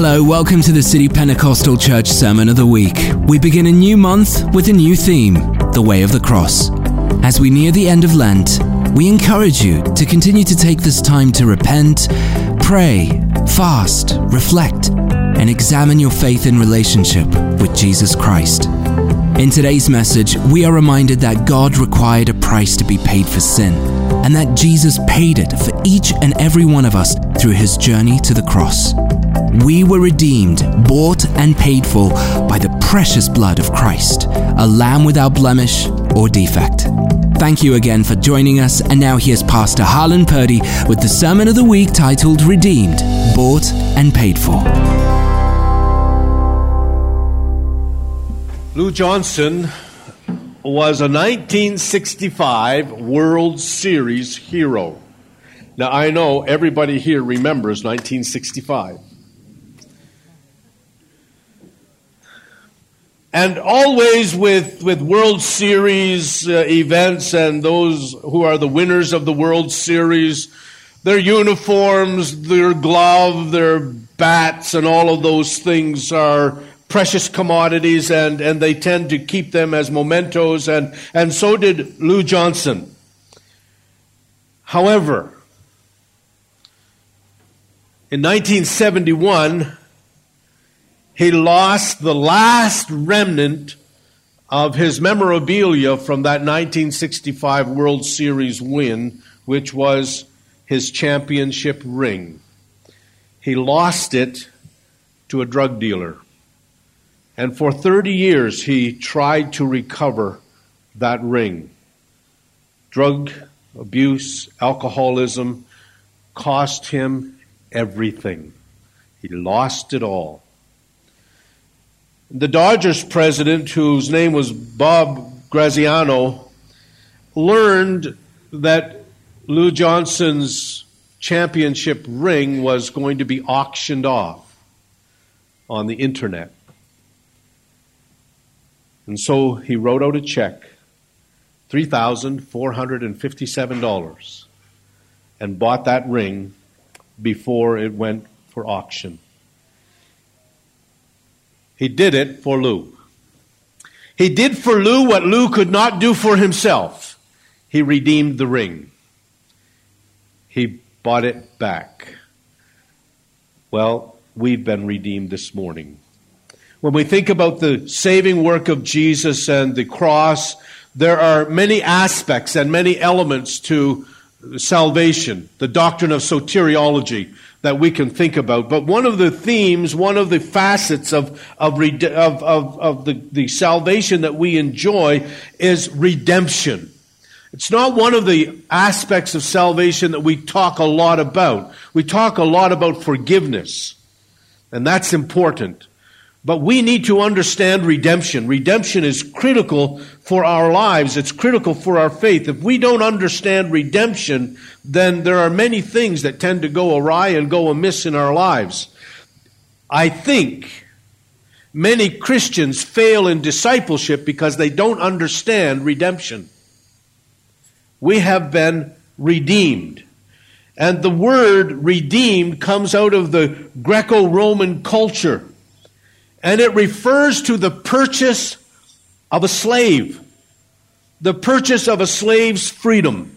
Hello, welcome to the City Pentecostal Church Sermon of the Week. We begin a new month with a new theme the way of the cross. As we near the end of Lent, we encourage you to continue to take this time to repent, pray, fast, reflect, and examine your faith in relationship with Jesus Christ. In today's message, we are reminded that God required a price to be paid for sin, and that Jesus paid it for each and every one of us through his journey to the cross. We were redeemed, bought, and paid for by the precious blood of Christ, a lamb without blemish or defect. Thank you again for joining us, and now here's Pastor Harlyn Purdy with the Sermon of the Week titled Redeemed, Bought, and Paid For. Lou Johnson was a 1965 World Series hero. Now, I know everybody here remembers 1965. And always with, with World Series uh, events and those who are the winners of the World Series, their uniforms, their glove, their bats, and all of those things are precious commodities and, and they tend to keep them as mementos, and, and so did Lou Johnson. However, in 1971, he lost the last remnant of his memorabilia from that 1965 World Series win, which was his championship ring. He lost it to a drug dealer. And for 30 years, he tried to recover that ring. Drug abuse, alcoholism cost him everything. He lost it all. The Dodgers president, whose name was Bob Graziano, learned that Lou Johnson's championship ring was going to be auctioned off on the internet. And so he wrote out a check, $3,457, and bought that ring before it went for auction. He did it for Lou. He did for Lou what Lou could not do for himself. He redeemed the ring. He bought it back. Well, we've been redeemed this morning. When we think about the saving work of Jesus and the cross, there are many aspects and many elements to salvation, the doctrine of soteriology that we can think about. But one of the themes, one of the facets of, of, of, of, of the, the salvation that we enjoy is redemption. It's not one of the aspects of salvation that we talk a lot about. We talk a lot about forgiveness, and that's important. But we need to understand redemption. Redemption is critical for our lives. It's critical for our faith. If we don't understand redemption, then there are many things that tend to go awry and go amiss in our lives. I think many Christians fail in discipleship because they don't understand redemption. We have been redeemed. And the word redeemed comes out of the Greco Roman culture and it refers to the purchase of a slave, the purchase of a slave's freedom.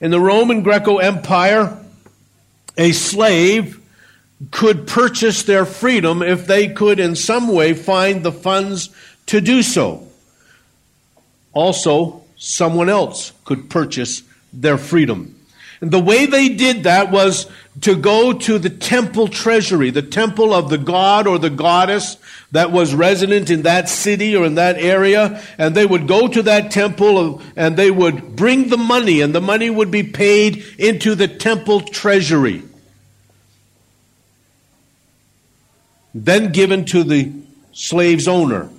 In the Roman Greco Empire, a slave could purchase their freedom if they could in some way find the funds to do so. Also, someone else could purchase their freedom. And the way they did that was to go to the temple treasury, the temple of the god or the goddess that was resident in that city or in that area, and they would go to that temple and they would bring the money, and the money would be paid into the temple treasury. Then given to the slave's owner.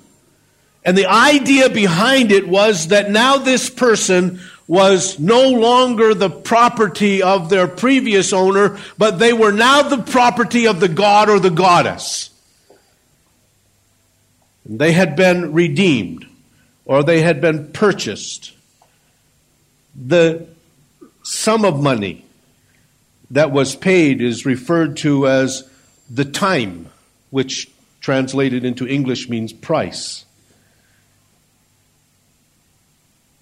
And the idea behind it was that now this person was no longer the property of their previous owner, but they were now the property of the god or the goddess. They had been redeemed or they had been purchased. The sum of money that was paid is referred to as the time which translated into English means price.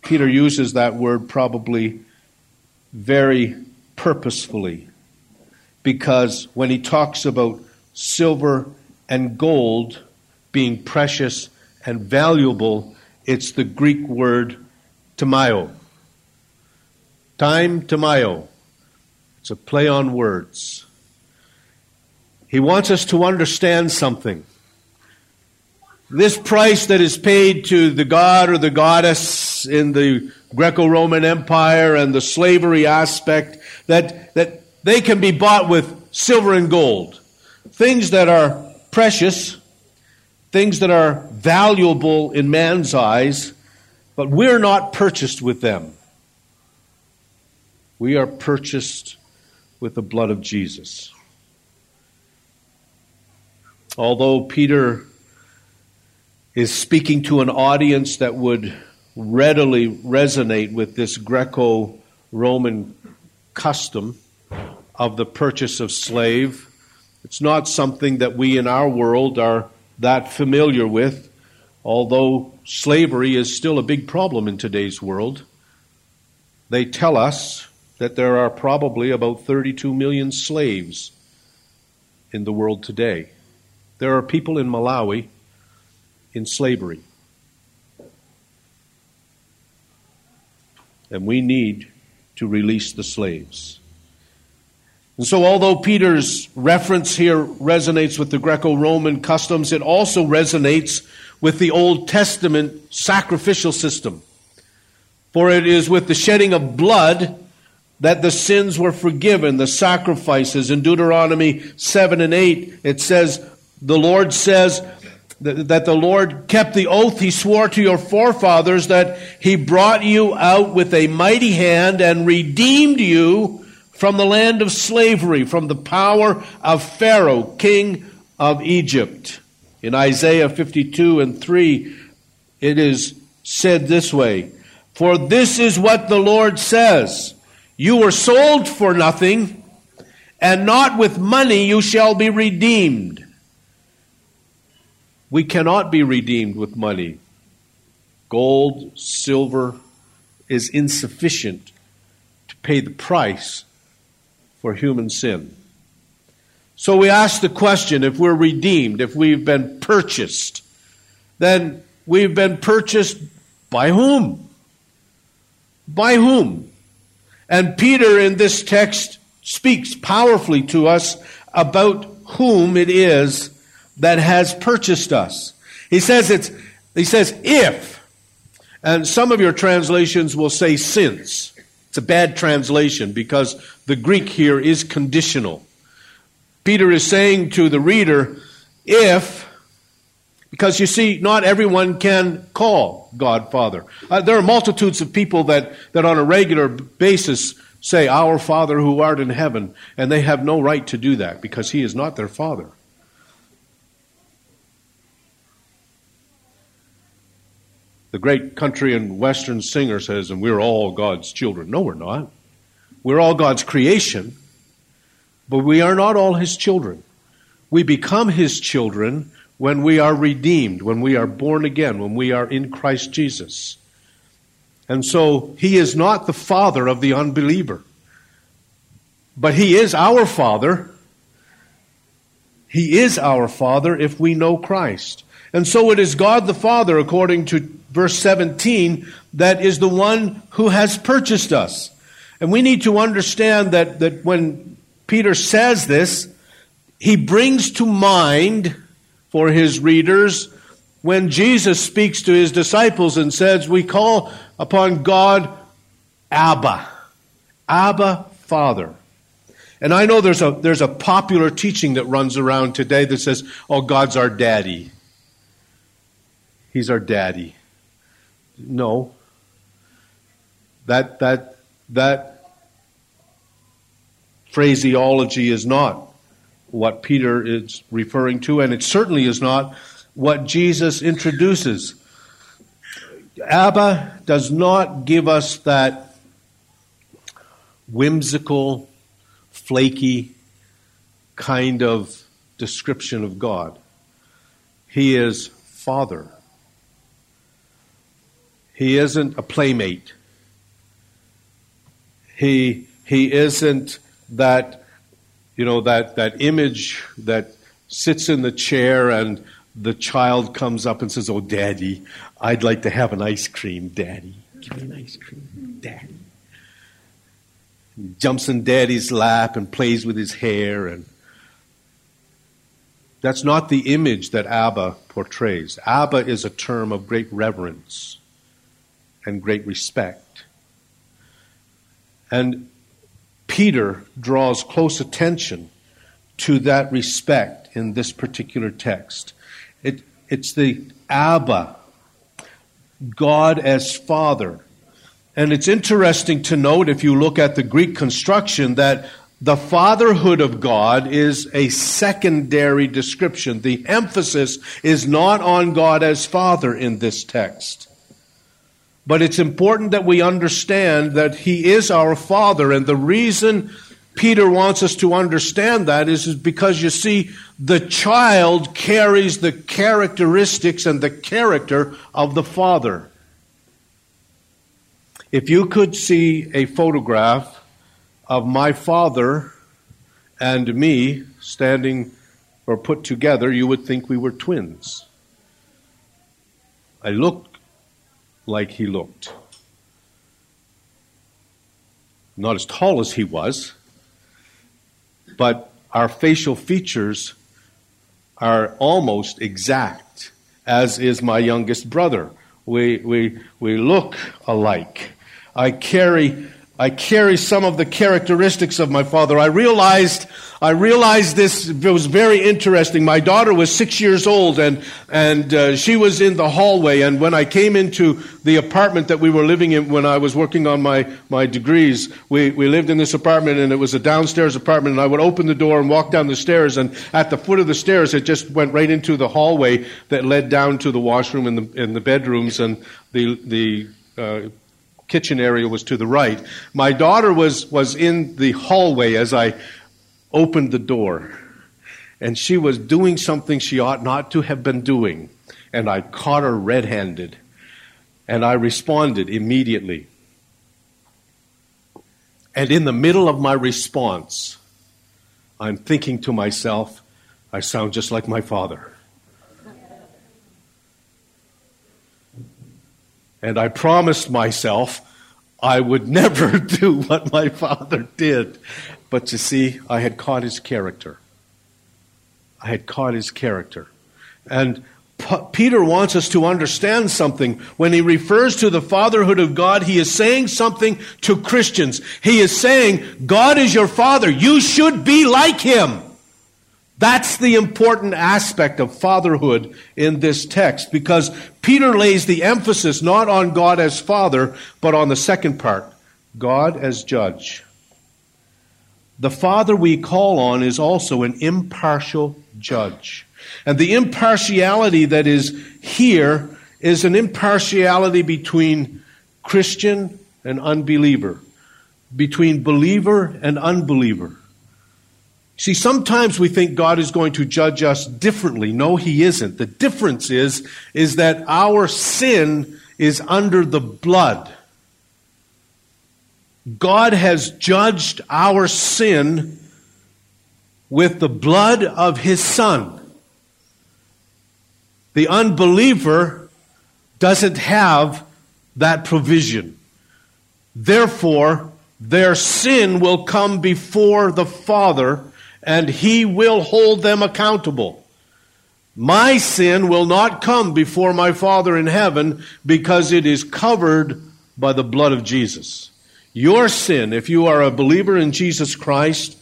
Peter uses that word probably very purposefully because when he talks about silver and gold being precious and valuable, it's the Greek word tamaio. Time tamaio. It's a play on words. He wants us to understand something. This price that is paid to the god or the goddess in the Greco Roman Empire and the slavery aspect, that, that they can be bought with silver and gold. Things that are precious, things that are valuable in man's eyes, but we're not purchased with them. We are purchased with the blood of Jesus. Although Peter is speaking to an audience that would readily resonate with this Greco Roman custom of the purchase of slave, it's not something that we in our world are that familiar with, although slavery is still a big problem in today's world. They tell us that there are probably about 32 million slaves in the world today. There are people in Malawi in slavery. And we need to release the slaves. And so, although Peter's reference here resonates with the Greco Roman customs, it also resonates with the Old Testament sacrificial system. For it is with the shedding of blood that the sins were forgiven, the sacrifices. In Deuteronomy 7 and 8, it says, the Lord says that the Lord kept the oath he swore to your forefathers that he brought you out with a mighty hand and redeemed you from the land of slavery, from the power of Pharaoh, king of Egypt. In Isaiah 52 and 3, it is said this way For this is what the Lord says You were sold for nothing, and not with money you shall be redeemed. We cannot be redeemed with money. Gold, silver is insufficient to pay the price for human sin. So we ask the question if we're redeemed, if we've been purchased, then we've been purchased by whom? By whom? And Peter in this text speaks powerfully to us about whom it is that has purchased us. He says it's, he says if, and some of your translations will say since. It's a bad translation because the Greek here is conditional. Peter is saying to the reader, if, because you see, not everyone can call God Father. Uh, there are multitudes of people that, that on a regular basis say, Our Father who art in heaven, and they have no right to do that because He is not their Father. The great country and western singer says, and we're all God's children. No, we're not. We're all God's creation, but we are not all His children. We become His children when we are redeemed, when we are born again, when we are in Christ Jesus. And so He is not the father of the unbeliever, but He is our father. He is our father if we know Christ. And so it is God the Father, according to verse 17, that is the one who has purchased us. And we need to understand that, that when Peter says this, he brings to mind for his readers when Jesus speaks to his disciples and says, We call upon God Abba. Abba, Father. And I know there's a, there's a popular teaching that runs around today that says, Oh, God's our daddy. He's our daddy. No. That, that, that phraseology is not what Peter is referring to, and it certainly is not what Jesus introduces. Abba does not give us that whimsical, flaky kind of description of God. He is Father. He isn't a playmate. He, he isn't that, you know, that, that image that sits in the chair and the child comes up and says, Oh, Daddy, I'd like to have an ice cream, Daddy. Give me an ice cream, Daddy. Jumps in Daddy's lap and plays with his hair and that's not the image that Abba portrays. Abba is a term of great reverence and great respect. And Peter draws close attention to that respect in this particular text. It, it's the Abba, God as Father. And it's interesting to note, if you look at the Greek construction, that the fatherhood of God is a secondary description. The emphasis is not on God as Father in this text. But it's important that we understand that He is our Father, and the reason Peter wants us to understand that is, is because you see, the child carries the characteristics and the character of the father. If you could see a photograph of my father and me standing or put together, you would think we were twins. I look like he looked. Not as tall as he was but our facial features are almost exact, as is my youngest brother. We, we, we look alike. I carry I carry some of the characteristics of my father. I realized, I realized this it was very interesting. My daughter was six years old and, and uh, she was in the hallway. And when I came into the apartment that we were living in when I was working on my, my degrees, we, we lived in this apartment and it was a downstairs apartment. And I would open the door and walk down the stairs. And at the foot of the stairs, it just went right into the hallway that led down to the washroom and the, and the bedrooms and the, the, uh, kitchen area was to the right. My daughter was, was in the hallway as I opened the door. And she was doing something she ought not to have been doing. And I caught her red handed. And I responded immediately. And in the middle of my response, I'm thinking to myself, I sound just like my father. And I promised myself I would never do what my father did. But you see, I had caught his character. I had caught his character. And P- Peter wants us to understand something. When he refers to the fatherhood of God, he is saying something to Christians. He is saying, God is your father. You should be like him. That's the important aspect of fatherhood in this text because Peter lays the emphasis not on God as father, but on the second part God as judge. The father we call on is also an impartial judge. And the impartiality that is here is an impartiality between Christian and unbeliever, between believer and unbeliever. See, sometimes we think God is going to judge us differently. No, He isn't. The difference is, is that our sin is under the blood. God has judged our sin with the blood of His Son. The unbeliever doesn't have that provision. Therefore, their sin will come before the Father and he will hold them accountable. My sin will not come before my Father in heaven because it is covered by the blood of Jesus. Your sin, if you are a believer in Jesus Christ,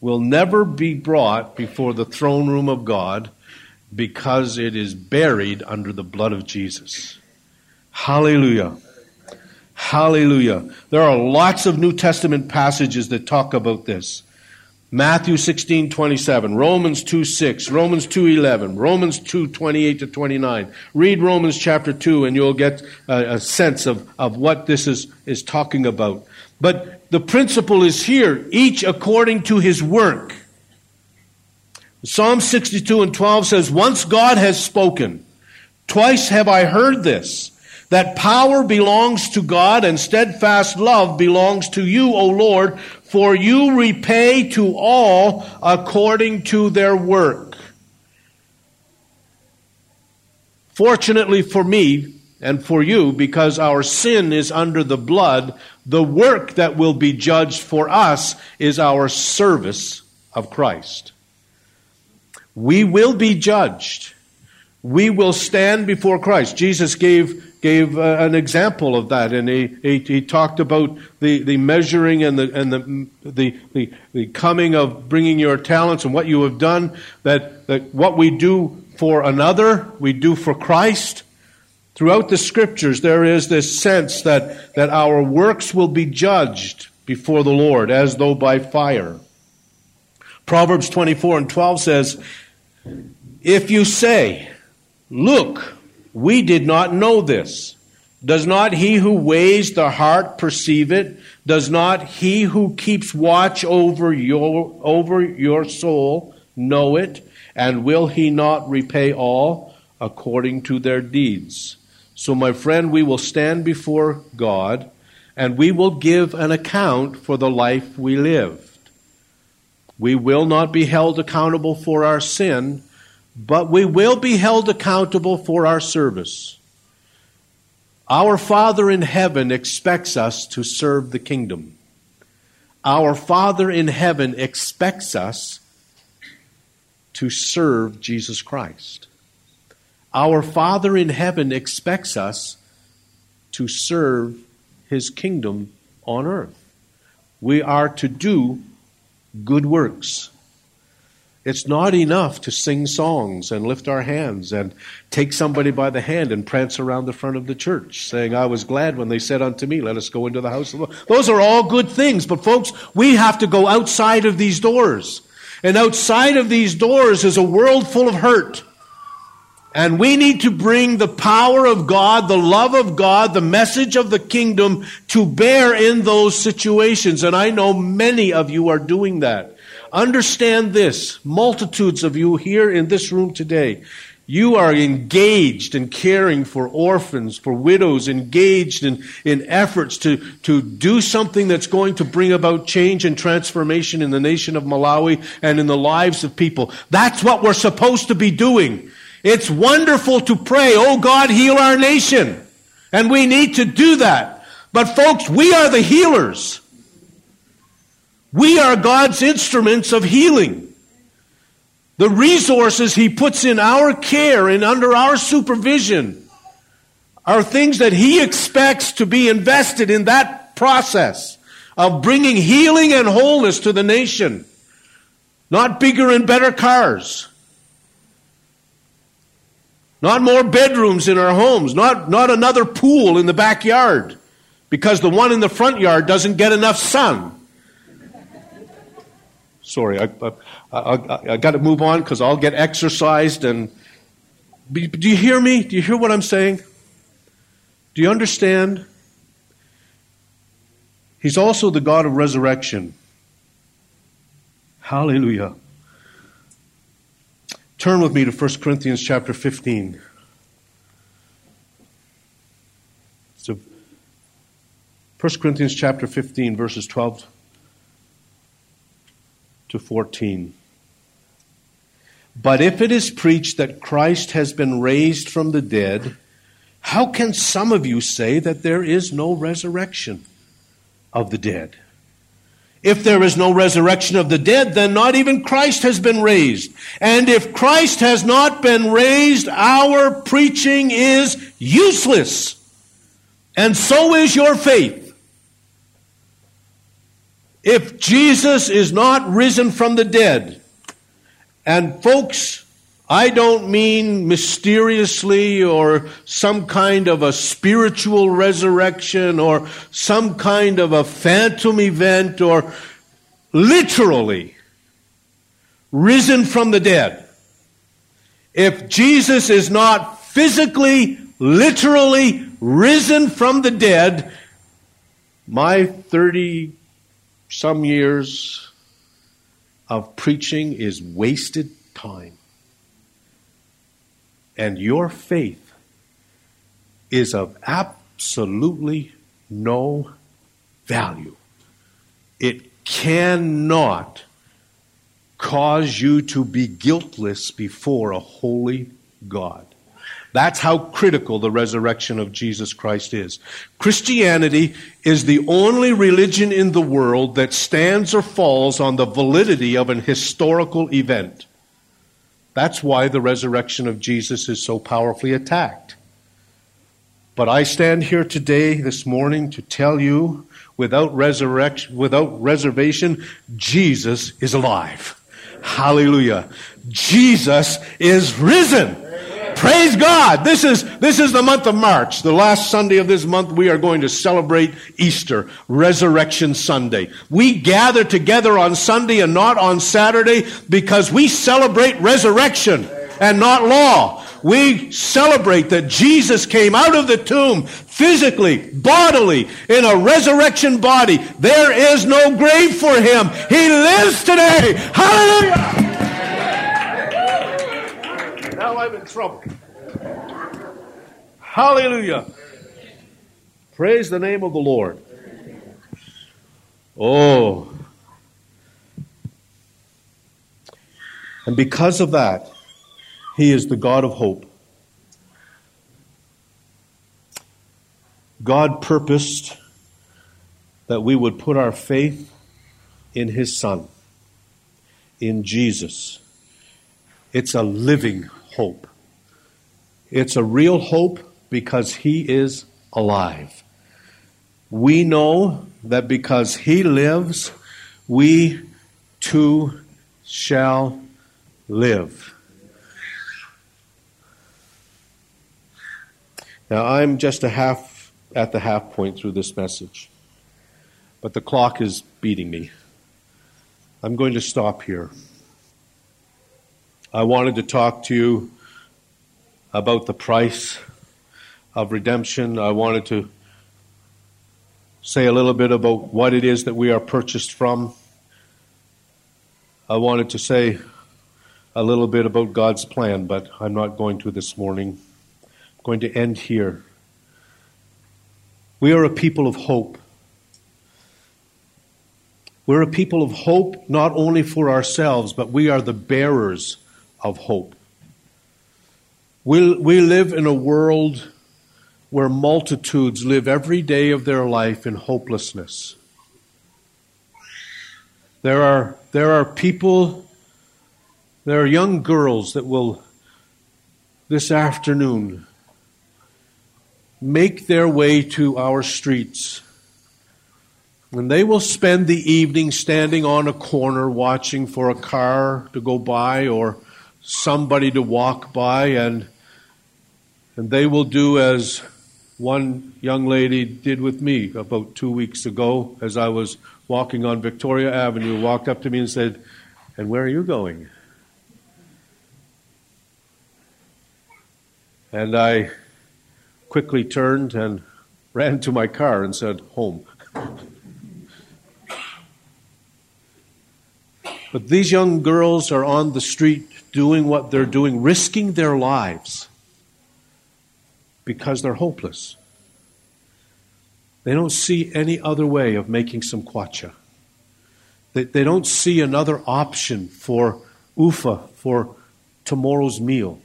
will never be brought before the throne room of God because it is buried under the blood of Jesus. Hallelujah. Hallelujah. There are lots of New Testament passages that talk about this. Matthew 16, 27, Romans 2, 6, Romans 2, 11, Romans 2, 28 to 29. Read Romans chapter 2 and you'll get a, a sense of, of what this is, is talking about. But the principle is here, each according to his work. Psalm 62 and 12 says, Once God has spoken, twice have I heard this, that power belongs to God and steadfast love belongs to you, O Lord, for you repay to all according to their work. Fortunately for me and for you, because our sin is under the blood, the work that will be judged for us is our service of Christ. We will be judged. We will stand before Christ. Jesus gave gave uh, an example of that, and he, he, he, talked about the, the measuring and, the, and the, the, the, the coming of bringing your talents and what you have done, that, that what we do for another, we do for Christ. Throughout the scriptures, there is this sense that, that our works will be judged before the Lord as though by fire. Proverbs 24 and 12 says, If you say, Look, we did not know this. Does not he who weighs the heart perceive it? Does not he who keeps watch over your, over your soul know it? And will he not repay all according to their deeds? So, my friend, we will stand before God and we will give an account for the life we lived. We will not be held accountable for our sin, but we will be held accountable for our service. Our Father in heaven expects us to serve the kingdom. Our Father in heaven expects us to serve Jesus Christ. Our Father in heaven expects us to serve his kingdom on earth. We are to do good works. It's not enough to sing songs and lift our hands and take somebody by the hand and prance around the front of the church, saying, I was glad when they said unto me, Let us go into the house of the Lord. Those are all good things, but folks, we have to go outside of these doors. And outside of these doors is a world full of hurt. And we need to bring the power of God, the love of God, the message of the kingdom to bear in those situations. And I know many of you are doing that. Understand this. Multitudes of you here in this room today. You are engaged in caring for orphans, for widows, engaged in, in efforts to, to do something that's going to bring about change and transformation in the nation of Malawi and in the lives of people. That's what we're supposed to be doing. It's wonderful to pray, oh God, heal our nation. And we need to do that. But folks, we are the healers. We are God's instruments of healing. The resources He puts in our care and under our supervision are things that He expects to be invested in that process of bringing healing and wholeness to the nation. Not bigger and better cars. Not more bedrooms in our homes. Not, not another pool in the backyard because the one in the front yard doesn't get enough sun. Sorry, I, I, I, I got to move on because I'll get exercised. And do you hear me? Do you hear what I'm saying? Do you understand? He's also the God of resurrection. Hallelujah. Turn with me to 1 Corinthians chapter 15. So 1 Corinthians chapter 15, verses 12 to 14. But if it is preached that Christ has been raised from the dead, how can some of you say that there is no resurrection of the dead? If there is no resurrection of the dead, then not even Christ has been raised. And if Christ has not been raised, our preaching is useless. And so is your faith. If Jesus is not risen from the dead, and folks, I don't mean mysteriously or some kind of a spiritual resurrection or some kind of a phantom event or literally risen from the dead. If Jesus is not physically, literally risen from the dead, my 30 some years of preaching is wasted time. And your faith is of absolutely no value. It cannot cause you to be guiltless before a holy God. That's how critical the resurrection of Jesus Christ is. Christianity is the only religion in the world that stands or falls on the validity of an historical event. That's why the resurrection of Jesus is so powerfully attacked. But I stand here today, this morning, to tell you without resurrection, without reservation, Jesus is alive. Hallelujah. Jesus is risen. Praise God. This is, this is the month of March. The last Sunday of this month, we are going to celebrate Easter, Resurrection Sunday. We gather together on Sunday and not on Saturday because we celebrate resurrection and not law. We celebrate that Jesus came out of the tomb physically, bodily, in a resurrection body. There is no grave for him. He lives today. Hallelujah. I'm in trouble. Hallelujah. Praise the name of the Lord. Oh. And because of that, He is the God of hope. God purposed that we would put our faith in His Son, in Jesus. It's a living hope. It's a real hope because He is alive. We know that because He lives, we too shall live. Now, I'm just a half at the half point through this message, but the clock is beating me. I'm going to stop here. I wanted to talk to you about the price of redemption. I wanted to say a little bit about what it is that we are purchased from. I wanted to say a little bit about God's plan, but I'm not going to this morning. I'm going to end here. We are a people of hope. We're a people of hope not only for ourselves, but we are the bearers of hope. We, we live in a world where multitudes live every day of their life in hopelessness. There are, there are people, there are young girls that will, this afternoon, make their way to our streets. And they will spend the evening standing on a corner watching for a car to go by or somebody to walk by and and they will do as one young lady did with me about two weeks ago as I was walking on Victoria Avenue, walked up to me and said, And where are you going? And I quickly turned and ran to my car and said, Home. But these young girls are on the street doing what they're doing, risking their lives because they're hopeless. They don't see any other way of making some kwacha. They, they don't see another option for ufa, for tomorrow's meal.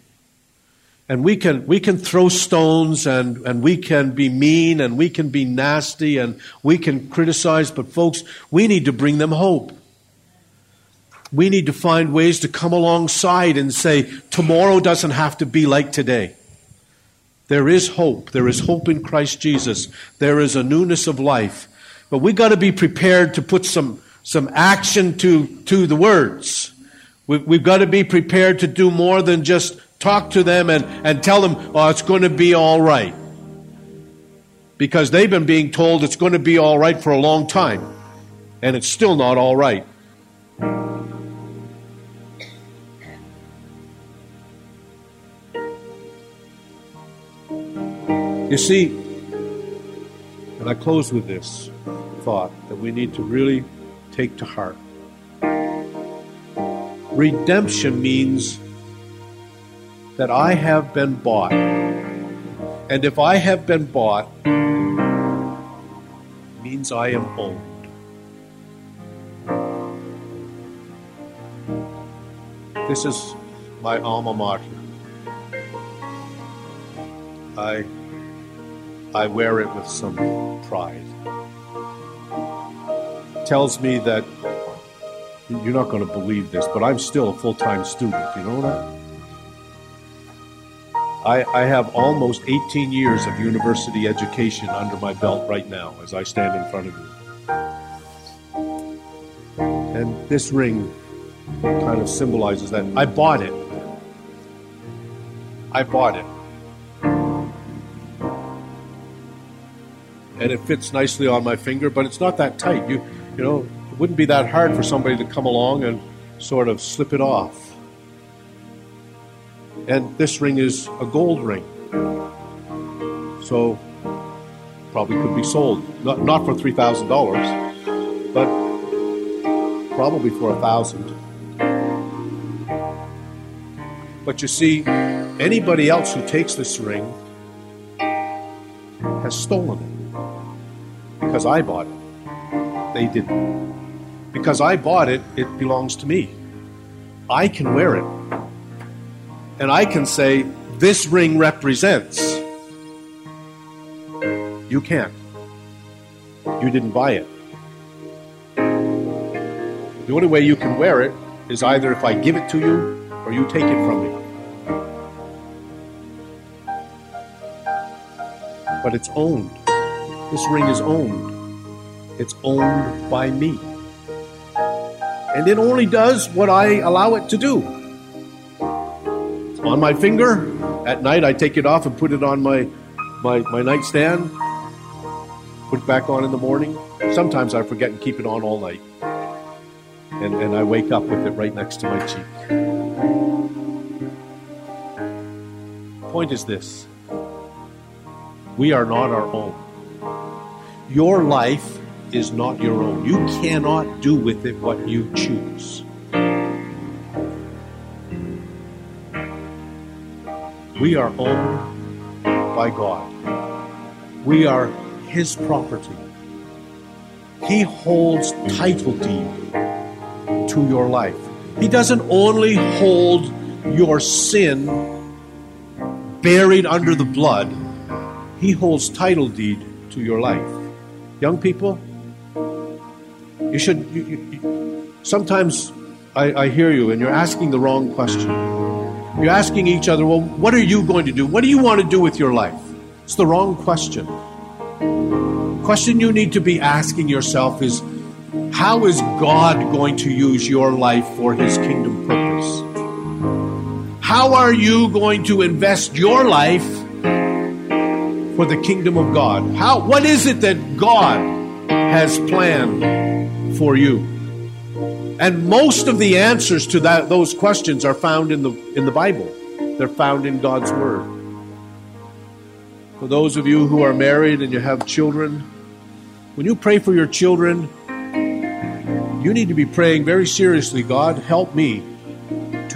And we can, we can throw stones and, and we can be mean and we can be nasty and we can criticize, but folks, we need to bring them hope. We need to find ways to come alongside and say, tomorrow doesn't have to be like today. There is hope. There is hope in Christ Jesus. There is a newness of life. But we've got to be prepared to put some, some action to, to the words. We, we've got to be prepared to do more than just talk to them and, and tell them, oh, it's going to be all right. Because they've been being told it's going to be all right for a long time. And it's still not all right. You see, and I close with this thought that we need to really take to heart. Redemption means that I have been bought. And if I have been bought, means I am owned. This is my alma mater. I I wear it with some pride. tells me that you're not going to believe this, but I'm still a full-time student. You know that? I, I have almost 18 years of university education under my belt right now as I stand in front of you. And this ring kind of symbolizes that. I bought it. I bought it. And it fits nicely on my finger, but it's not that tight. You you know, it wouldn't be that hard for somebody to come along and sort of slip it off. And this ring is a gold ring. So probably could be sold. Not, not for $3,000, but probably for a 1000 But you see, anybody else who takes this ring has stolen it because I bought it. They didn't. Because I bought it, it belongs to me. I can wear it and I can say, This ring represents. You can't. You didn't buy it. The only way you can wear it is either if I give it to you or you take it from me. But it's owned. This ring is owned. It's owned by me. And it only does what I allow it to do on my finger. At night, I take it off and put it on my, my, my nightstand. Put it back on in the morning. Sometimes I forget and keep it on all night. And, and I wake up with it right next to my cheek. Point is this we are not our own. Your life is not your own. You cannot do with it what you choose. We are owned by God. We are His property. He holds title deed to your life. He doesn't only hold your sin buried under the blood, He holds title deed to your life. Young people, you should. You, you, sometimes I, I hear you and you're asking the wrong question. You're asking each other, well, what are you going to do? What do you want to do with your life? It's the wrong question. The question you need to be asking yourself is how is God going to use your life for his kingdom purpose? How are you going to invest your life for the kingdom of God? How what is it that God has planned for you? And most of the answers to that, those questions are found in the, in the Bible. They're found in God's Word. For those of you who are married and you have children, when you pray for your children, you need to be praying very seriously God, help me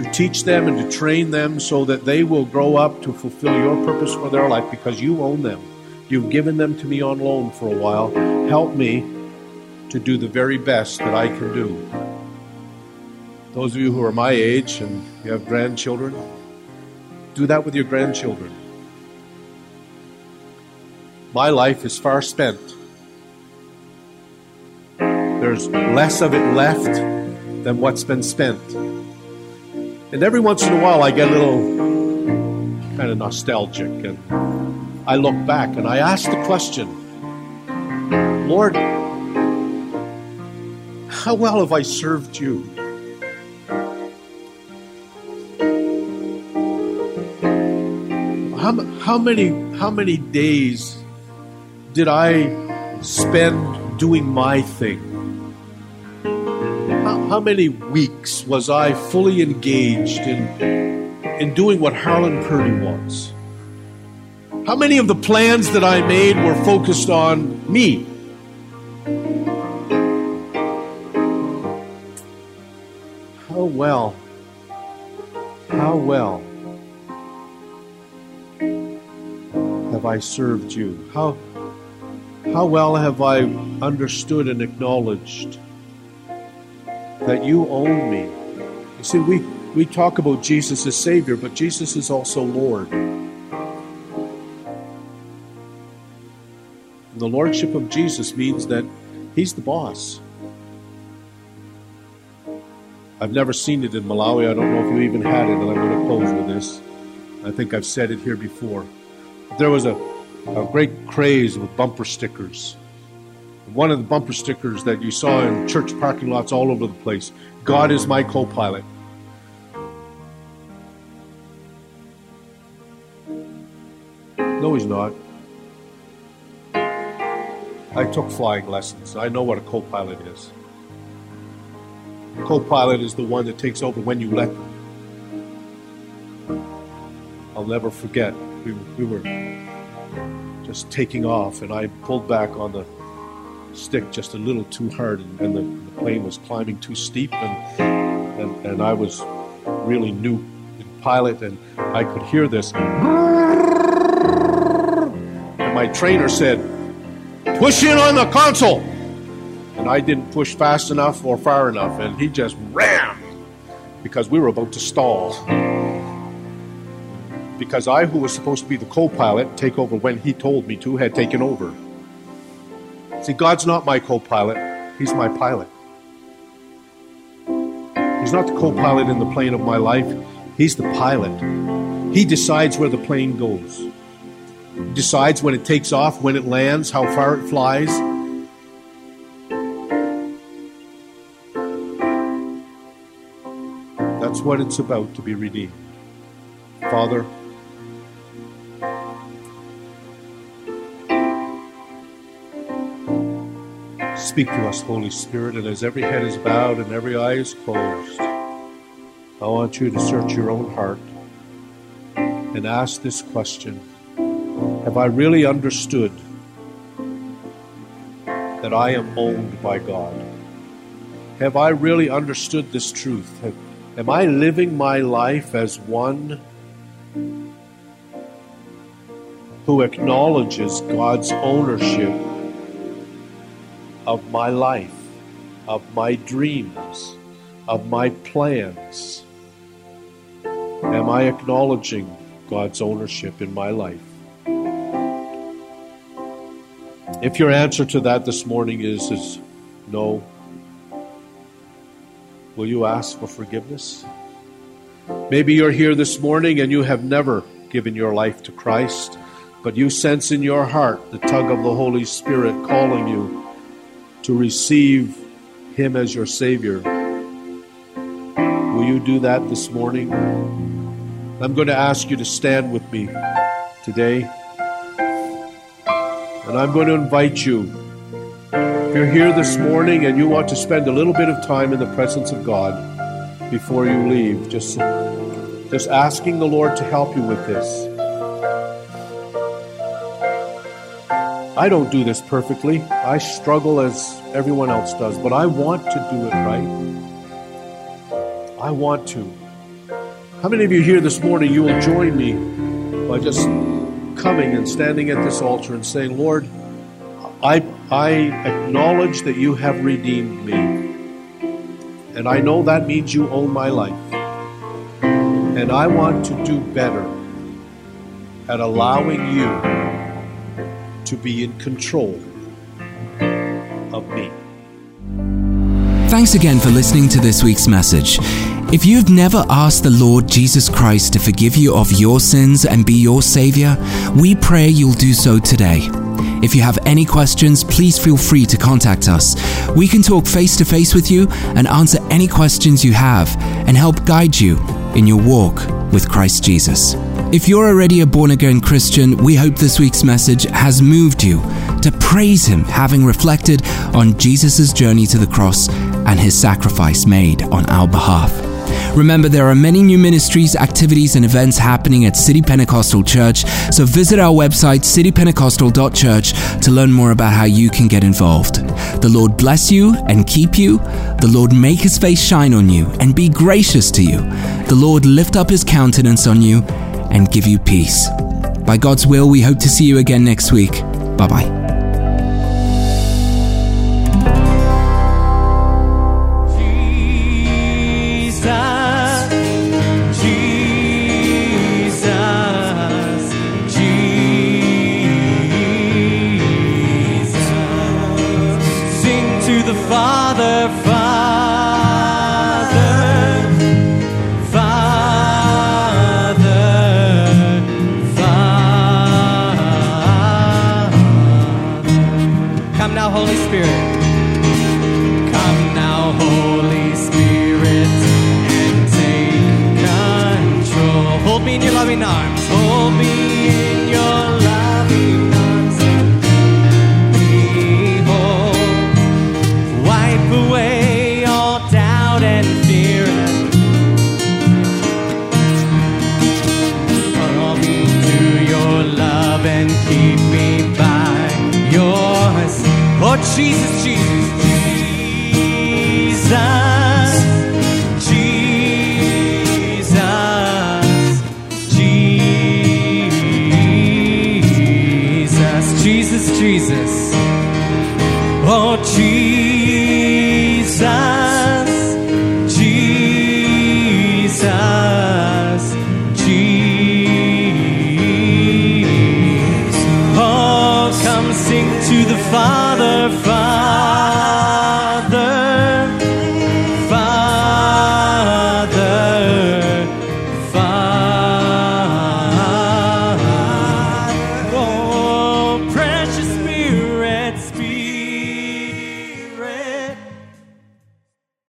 to teach them and to train them so that they will grow up to fulfill your purpose for their life because you own them. You've given them to me on loan for a while. Help me to do the very best that I can do. Those of you who are my age and you have grandchildren, do that with your grandchildren. My life is far spent. There's less of it left than what's been spent. And every once in a while, I get a little kind of nostalgic and I look back and I ask the question Lord, how well have I served you? how, how many how many days did I spend doing my thing? How, how many weeks was I fully engaged in in doing what Harlyn Purdy was? How many of the plans that I made were focused on me? How well How well have I served you? How, how well have I understood and acknowledged that you own me? You see, we, we talk about Jesus as Savior, but Jesus is also Lord. The Lordship of Jesus means that He's the boss. I've never seen it in Malawi. I don't know if you even had it, and I'm going to close with this. I think I've said it here before. There was a, a great craze with bumper stickers. One of the bumper stickers that you saw in church parking lots all over the place God is my co pilot. No, he's not. I took flying lessons. I know what a co pilot is. Co pilot is the one that takes over when you let them. I'll never forget. We, we were just taking off, and I pulled back on the stick just a little too hard, and, and the, the, plane was climbing too steep, and, and, and I was really new in pilot, and I could hear this. And my trainer said, Push in on the console! And I didn't push fast enough or far enough, and he just ran because we were about to stall because I, who was supposed to be the co pilot, take over when he told me to, had taken over. See, God's not my co pilot, He's my pilot. He's not the co pilot in the plane of my life, He's the pilot. He decides where the plane goes, he decides when it takes off, when it lands, how far it flies. That's what it's about to be redeemed. Father, Speak to us, Holy Spirit, and as every head is bowed and every eye is closed, I want you to search your own heart and ask this question Have I really understood that I am owned by God? Have I really understood this truth? Have, am I living my life as one who acknowledges God's ownership of my life, of my dreams, of my plans? Am I acknowledging God's ownership in my life? If your answer to that this morning is, is no, will you ask for forgiveness? Maybe you're here this morning and you have never given your life to Christ, but you sense in your heart the tug of the Holy Spirit calling you to receive Him as your Savior. Will you do that this morning? I'm going to ask you to stand with me today. And I'm going to invite you. If you're here this morning and you want to spend a little bit of time in the presence of God before you leave, just, just asking the Lord to help you with this. I don't do this perfectly. I struggle as everyone else does, but I want to do it right. I want to. How many of you here this morning, you will join me by just coming and standing at this altar and saying, Lord, I, I acknowledge that you have redeemed me. And I know that means you own my life. And I want to do better at allowing you to be in control of me. Thanks again for listening to this week's message. If you've never asked the Lord Jesus Christ to forgive you of your sins and be your Savior, we pray you'll do so today. If you have any questions, please feel free to contact us. We can talk face to face with you and answer any questions you have and help guide you in your walk with Christ Jesus. If you're already a born again Christian, we hope this week's message has moved you to praise Him, having reflected on Jesus' journey to the cross and His sacrifice made on our behalf. Remember, there are many new ministries, activities, and events happening at City Pentecostal Church, so visit our website, citypentecostal.church, to learn more about how you can get involved. The Lord bless you and keep you. The Lord make his face shine on you and be gracious to you. The Lord lift up his countenance on you and give you peace. By God's will, we hope to see you again next week. Bye bye. Jesus,